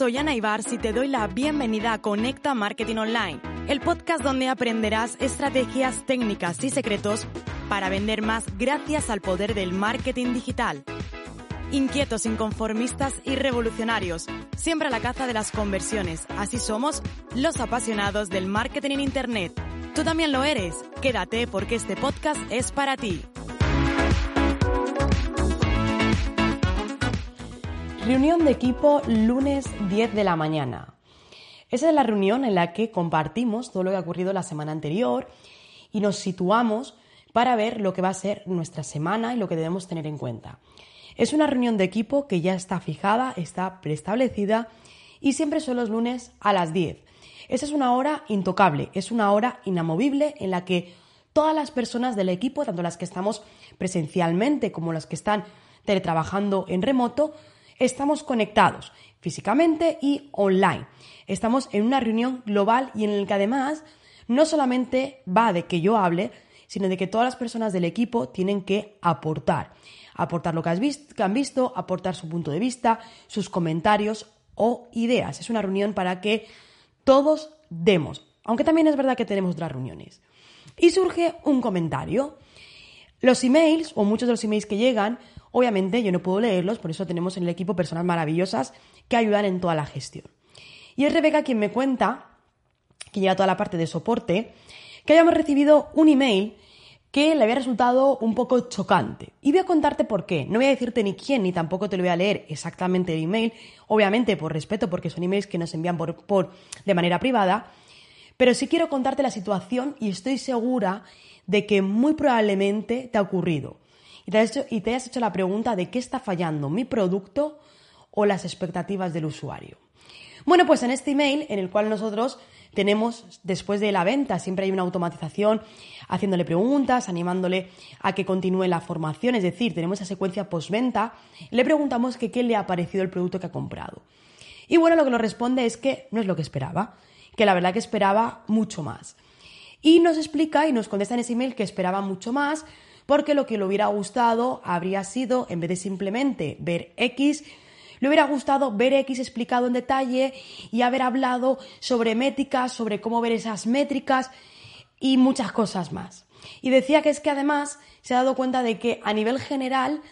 Soy Ana Ibar y te doy la bienvenida a Conecta Marketing Online, el podcast donde aprenderás estrategias, técnicas y secretos para vender más gracias al poder del marketing digital. Inquietos, inconformistas y revolucionarios, siempre a la caza de las conversiones. Así somos los apasionados del marketing en Internet. Tú también lo eres. Quédate porque este podcast es para ti. Reunión de equipo lunes 10 de la mañana. Esa es la reunión en la que compartimos todo lo que ha ocurrido la semana anterior y nos situamos para ver lo que va a ser nuestra semana y lo que debemos tener en cuenta. Es una reunión de equipo que ya está fijada, está preestablecida y siempre son los lunes a las 10. Esa es una hora intocable, es una hora inamovible en la que todas las personas del equipo, tanto las que estamos presencialmente como las que están teletrabajando en remoto, estamos conectados físicamente y online. Estamos en una reunión global y en la que además no solamente va de que yo hable, sino de que todas las personas del equipo tienen que aportar. Aportar lo que, han visto, aportar su punto de vista, sus comentarios o ideas. Es una reunión para que todos demos, aunque también es verdad que tenemos otras reuniones. Y surge un comentario. Los emails, o muchos de los emails que llegan, obviamente yo no puedo leerlos, por eso tenemos en el equipo personas maravillosas que ayudan en toda la gestión. Y es Rebeca quien me cuenta, que lleva toda la parte de soporte, que hayamos recibido un email que le había resultado un poco chocante. Y voy a contarte por qué. No voy a decirte ni quién, ni tampoco te lo voy a leer exactamente el email, obviamente por respeto, porque son emails que nos envían por, por, de manera privada, pero sí quiero contarte la situación y estoy segura de que muy probablemente te ha ocurrido. Y te, has hecho, y te has hecho la pregunta de qué está fallando, mi producto o las expectativas del usuario. Bueno, pues en este email, en el cual nosotros tenemos, después de la venta, siempre hay una automatización haciéndole preguntas, animándole a que continúe la formación, es decir, tenemos esa secuencia postventa, le preguntamos que qué le ha parecido el producto que ha comprado. Y bueno, lo que nos responde es que no es lo que esperaba, que la verdad que esperaba mucho más. Y nos explica y nos contesta en ese email que esperaba mucho más porque lo que le hubiera gustado habría sido, en vez de simplemente ver X, le hubiera gustado ver X explicado en detalle y haber hablado sobre métricas, sobre cómo ver esas métricas y muchas cosas más. Y decía que es que además se ha dado cuenta de que a nivel general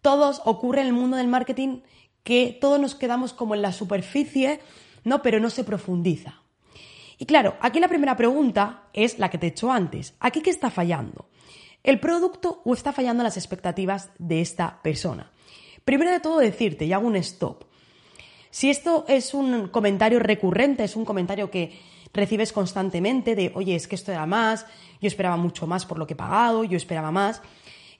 todos ocurre en el mundo del marketing que todos nos quedamos como en la superficie, ¿no? Pero no se profundiza. Y claro, aquí la primera pregunta es la que te he hecho antes. ¿Aquí qué está fallando? ¿El producto o está fallando las expectativas de esta persona? Primero de todo decirte, y hago un stop. Si esto es un comentario recurrente, es un comentario que recibes constantemente de, oye, es que esto era más, yo esperaba mucho más por lo que he pagado, yo esperaba más,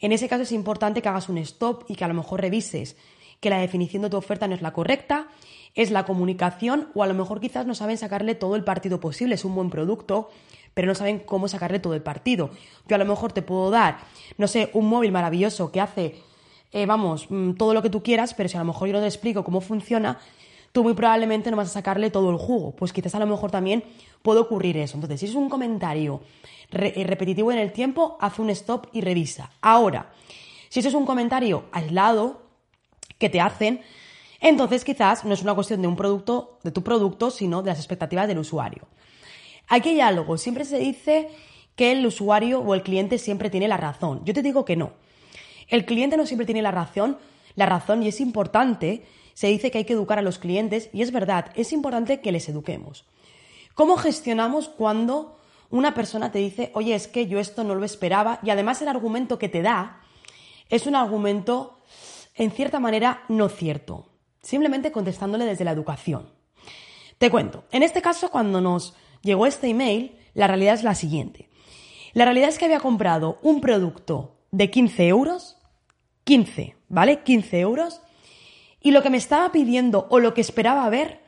en ese caso es importante que hagas un stop y que a lo mejor revises que la definición de tu oferta no es la correcta, es la comunicación o a lo mejor quizás no saben sacarle todo el partido posible, es un buen producto, pero no saben cómo sacarle todo el partido. Yo a lo mejor te puedo dar, no sé, un móvil maravilloso que hace eh, vamos, mm, todo lo que tú quieras, pero si a lo mejor yo no te explico cómo funciona, tú muy probablemente no vas a sacarle todo el jugo. Pues quizás a lo mejor también puede ocurrir eso. Entonces, si es un comentario eh, repetitivo en el tiempo, haz un stop y revisa. Ahora, si eso es un comentario aislado que te hacen, entonces quizás no es una cuestión de un producto, de tu producto, sino de las expectativas del usuario. Aquí hay algo, siempre se dice que el usuario o el cliente siempre tiene la razón. Yo te digo que no. El cliente no siempre tiene la razón, la razón y es importante, se dice que hay que educar a los clientes y es verdad, es importante que les eduquemos. ¿Cómo gestionamos cuando una persona te dice, oye, es que yo esto no lo esperaba y además el argumento que te da es un argumento en cierta manera no cierto, simplemente contestándole desde la educación? Te cuento, en este caso cuando nos llegó este email, la realidad es la siguiente. La realidad es que había comprado un producto de 15 euros, 15, ¿vale? 15 euros, y lo que me estaba pidiendo o lo que esperaba ver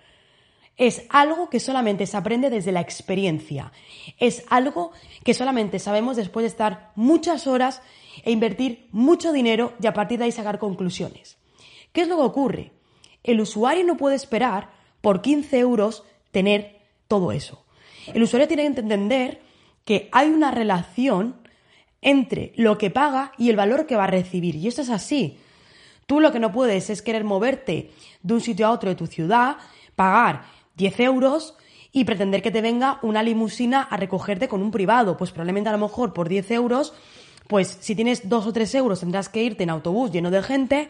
es algo que solamente se aprende desde la experiencia. Es algo que solamente sabemos después de estar muchas horas e invertir mucho dinero y a partir de ahí sacar conclusiones. ¿Qué es lo que ocurre? El usuario no puede esperar por 15 euros tener todo eso. El usuario tiene que entender que hay una relación entre lo que paga y el valor que va a recibir. Y esto es así. Tú lo que no puedes es querer moverte de un sitio a otro de tu ciudad, pagar 10 euros y pretender que te venga una limusina a recogerte con un privado. Pues probablemente a lo mejor por 10 euros, pues si tienes 2 o 3 euros tendrás que irte en autobús lleno de gente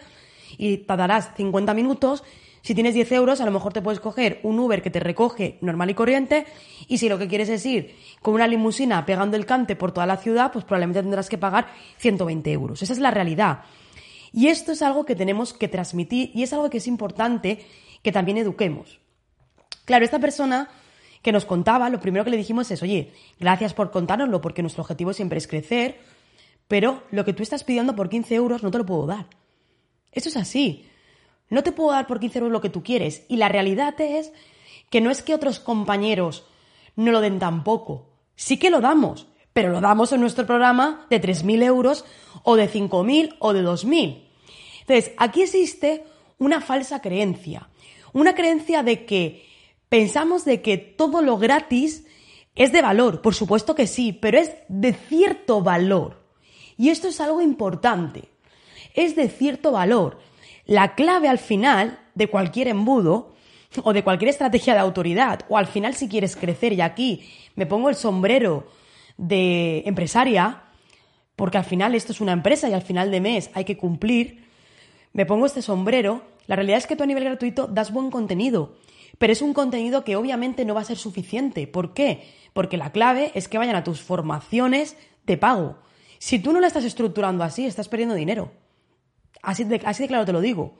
y tardarás 50 minutos. Si tienes 10 euros, a lo mejor te puedes coger un Uber que te recoge normal y corriente. Y si lo que quieres es ir con una limusina pegando el cante por toda la ciudad, pues probablemente tendrás que pagar 120 euros. Esa es la realidad. Y esto es algo que tenemos que transmitir y es algo que es importante que también eduquemos. Claro, esta persona que nos contaba, lo primero que le dijimos es, oye, gracias por contárnoslo, porque nuestro objetivo siempre es crecer, pero lo que tú estás pidiendo por 15 euros no te lo puedo dar. Eso es así. No te puedo dar por 15 euros lo que tú quieres. Y la realidad es que no es que otros compañeros no lo den tampoco. Sí que lo damos, pero lo damos en nuestro programa de 3.000 euros o de 5.000 o de 2.000. Entonces, aquí existe una falsa creencia. Una creencia de que pensamos de que todo lo gratis es de valor. Por supuesto que sí, pero es de cierto valor. Y esto es algo importante es de cierto valor. La clave al final de cualquier embudo o de cualquier estrategia de autoridad, o al final si quieres crecer, y aquí me pongo el sombrero de empresaria, porque al final esto es una empresa y al final de mes hay que cumplir, me pongo este sombrero, la realidad es que tú a nivel gratuito das buen contenido, pero es un contenido que obviamente no va a ser suficiente. ¿Por qué? Porque la clave es que vayan a tus formaciones de pago. Si tú no la estás estructurando así, estás perdiendo dinero. Así de, así de claro te lo digo.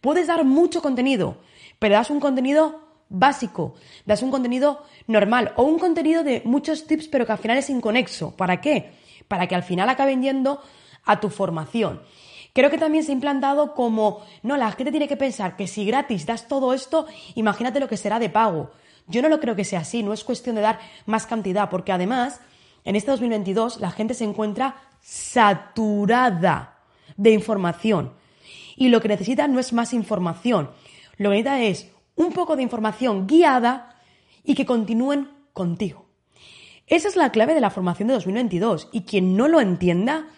Puedes dar mucho contenido, pero das un contenido básico, das un contenido normal o un contenido de muchos tips pero que al final es inconexo. ¿Para qué? Para que al final acaben yendo a tu formación. Creo que también se ha implantado como, no, la gente tiene que pensar que si gratis das todo esto, imagínate lo que será de pago. Yo no lo creo que sea así, no es cuestión de dar más cantidad, porque además, en este 2022 la gente se encuentra saturada de información. Y lo que necesita no es más información, lo que necesita es un poco de información guiada y que continúen contigo. Esa es la clave de la formación de 2022 y quien no lo entienda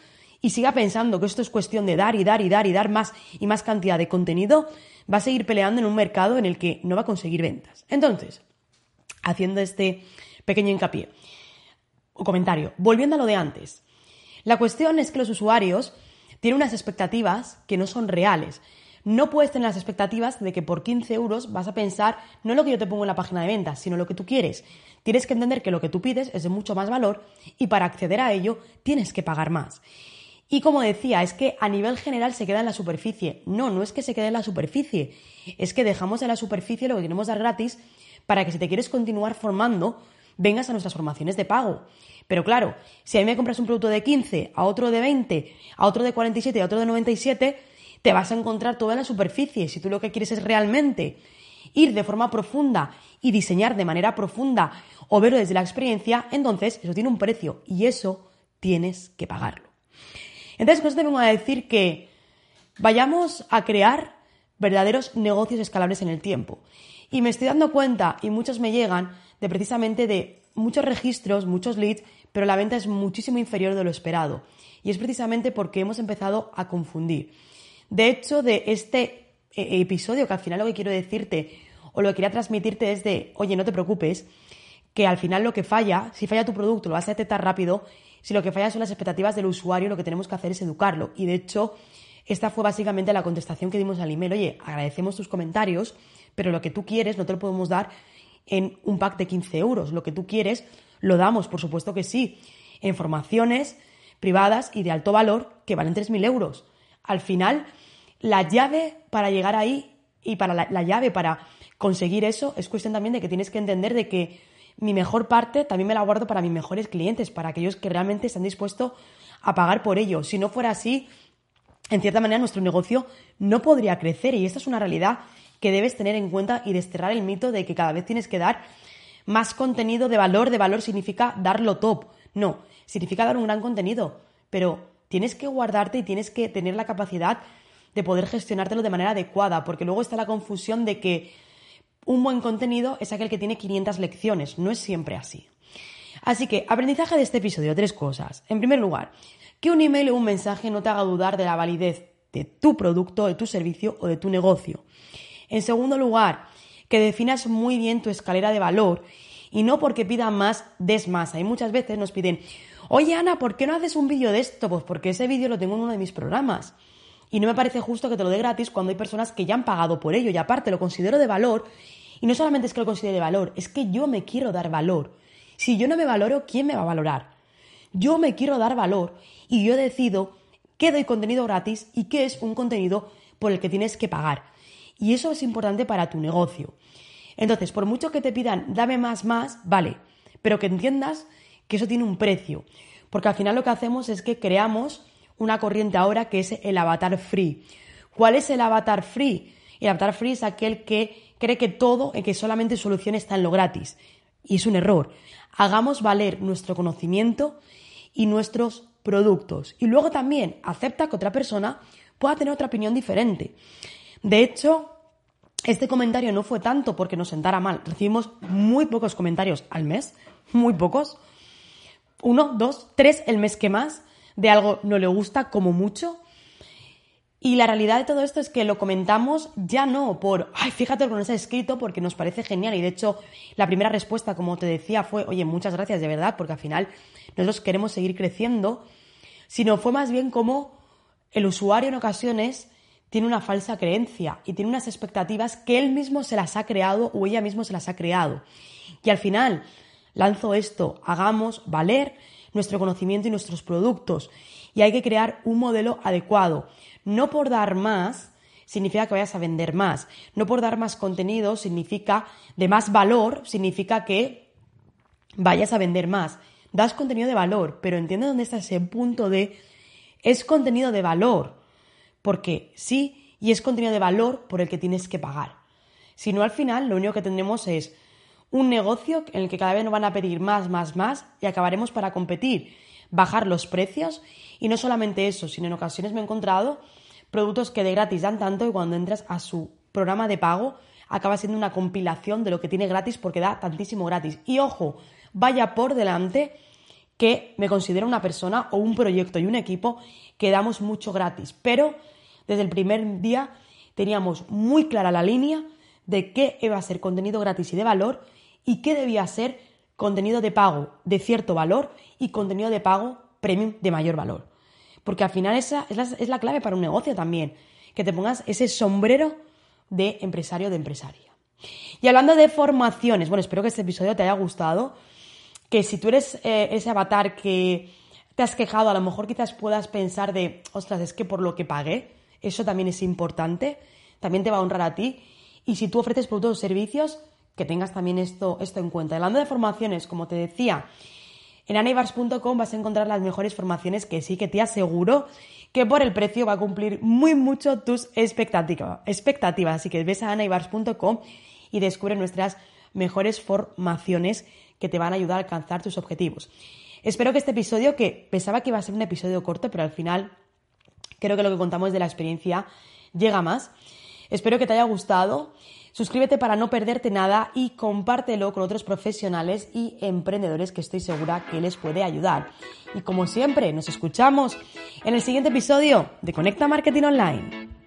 y siga pensando que esto es cuestión de dar y dar y dar y dar más y más cantidad de contenido, va a seguir peleando en un mercado en el que no va a conseguir ventas. Entonces, haciendo este pequeño hincapié o comentario, volviendo a lo de antes, la cuestión es que los usuarios tiene unas expectativas que no son reales. No puedes tener las expectativas de que por 15 euros vas a pensar no lo que yo te pongo en la página de ventas, sino lo que tú quieres. Tienes que entender que lo que tú pides es de mucho más valor y para acceder a ello tienes que pagar más. Y como decía, es que a nivel general se queda en la superficie. No, no es que se quede en la superficie, es que dejamos en la superficie lo que queremos dar gratis para que si te quieres continuar formando, vengas a nuestras formaciones de pago. Pero claro, si a mí me compras un producto de 15, a otro de 20, a otro de 47 y a otro de 97, te vas a encontrar toda la superficie. Si tú lo que quieres es realmente ir de forma profunda y diseñar de manera profunda o verlo desde la experiencia, entonces eso tiene un precio y eso tienes que pagarlo. Entonces, con esto te vengo a decir que vayamos a crear verdaderos negocios escalables en el tiempo. Y me estoy dando cuenta, y muchos me llegan, de precisamente de muchos registros, muchos leads pero la venta es muchísimo inferior de lo esperado. Y es precisamente porque hemos empezado a confundir. De hecho, de este eh, episodio, que al final lo que quiero decirte o lo que quería transmitirte es de, oye, no te preocupes, que al final lo que falla, si falla tu producto, lo vas a detectar rápido, si lo que falla son las expectativas del usuario, lo que tenemos que hacer es educarlo. Y de hecho, esta fue básicamente la contestación que dimos al email. Oye, agradecemos tus comentarios, pero lo que tú quieres no te lo podemos dar en un pack de 15 euros. Lo que tú quieres lo damos, por supuesto que sí, en formaciones privadas y de alto valor que valen 3.000 euros. Al final, la llave para llegar ahí y para la, llave para conseguir eso es cuestión también de que tienes que entender de que mi mejor parte también me la guardo para mis mejores clientes, para aquellos que realmente están dispuestos a pagar por ello. Si no fuera así, en cierta manera nuestro negocio no podría crecer y esta es una realidad que debes tener en cuenta y desterrar el mito de que cada vez tienes que dar más contenido de valor. De valor significa darlo top. No, significa dar un gran contenido, pero tienes que guardarte y tienes que tener la capacidad de poder gestionártelo de manera adecuada, porque luego está la confusión de que un buen contenido es aquel que tiene 500 lecciones, no es siempre así. Así que, aprendizaje de este episodio, tres cosas. En primer lugar, que un email o un mensaje no te haga dudar de la validez de tu producto, de tu servicio o de tu negocio. En segundo lugar, que definas muy bien tu escalera de valor y no porque pidan más, des más. Hay muchas veces nos piden, oye Ana, ¿por qué no haces un vídeo de esto? Pues porque ese vídeo lo tengo en uno de mis programas. Y no me parece justo que te lo dé gratis cuando hay personas que ya han pagado por ello y aparte lo considero de valor. Y no solamente es que lo considere de valor, es que yo me quiero dar valor. Si yo no me valoro, ¿quién me va a valorar? Yo me quiero dar valor y yo decido qué doy contenido gratis y qué es un contenido por el que tienes que pagar. Y eso es importante para tu negocio. Entonces, por mucho que te pidan, dame más, más, vale, pero que entiendas que eso tiene un precio. Porque al final lo que hacemos es que creamos una corriente ahora que es el avatar free. ¿Cuál es el avatar free? El avatar free es aquel que cree que todo, que solamente solución está en lo gratis. Y es un error. Hagamos valer nuestro conocimiento y nuestros productos. Y luego también acepta que otra persona pueda tener otra opinión diferente. De hecho, este comentario no fue tanto porque nos sentara mal. Recibimos muy pocos comentarios al mes, muy pocos. Uno, dos, tres el mes que más de algo no le gusta como mucho. Y la realidad de todo esto es que lo comentamos ya no por, ay, fíjate lo que nos ha escrito porque nos parece genial. Y de hecho, la primera respuesta, como te decía, fue, oye, muchas gracias de verdad, porque al final nosotros queremos seguir creciendo. Sino fue más bien como el usuario en ocasiones tiene una falsa creencia y tiene unas expectativas que él mismo se las ha creado o ella mismo se las ha creado. Y al final lanzo esto, hagamos valer nuestro conocimiento y nuestros productos. Y hay que crear un modelo adecuado. No por dar más significa que vayas a vender más. No por dar más contenido significa de más valor, significa que vayas a vender más. Das contenido de valor, pero entiende dónde está ese punto de es contenido de valor porque sí, y es contenido de valor por el que tienes que pagar. Si no, al final lo único que tendremos es un negocio en el que cada vez nos van a pedir más, más, más y acabaremos para competir, bajar los precios y no solamente eso, sino en ocasiones me he encontrado productos que de gratis dan tanto y cuando entras a su programa de pago acaba siendo una compilación de lo que tiene gratis porque da tantísimo gratis. Y ojo, vaya por delante que me considero una persona o un proyecto y un equipo que damos mucho gratis, pero desde el primer día teníamos muy clara la línea de qué iba a ser contenido gratis y de valor y qué debía ser contenido de pago de cierto valor y contenido de pago premium de mayor valor. Porque al final esa es la, es la clave para un negocio también, que te pongas ese sombrero de empresario de empresaria. Y hablando de formaciones, bueno, espero que este episodio te haya gustado que si tú eres eh, ese avatar que te has quejado, a lo mejor quizás puedas pensar de, ostras, es que por lo que pagué, eso también es importante, también te va a honrar a ti. Y si tú ofreces productos o servicios, que tengas también esto, esto en cuenta. Hablando de formaciones, como te decía, en anaibars.com vas a encontrar las mejores formaciones que sí que te aseguro que por el precio va a cumplir muy mucho tus expectativas. Así que ves a anaibars.com y descubre nuestras mejores formaciones que te van a ayudar a alcanzar tus objetivos. Espero que este episodio, que pensaba que iba a ser un episodio corto, pero al final creo que lo que contamos de la experiencia llega más. Espero que te haya gustado. Suscríbete para no perderte nada y compártelo con otros profesionales y emprendedores que estoy segura que les puede ayudar. Y como siempre, nos escuchamos en el siguiente episodio de Conecta Marketing Online.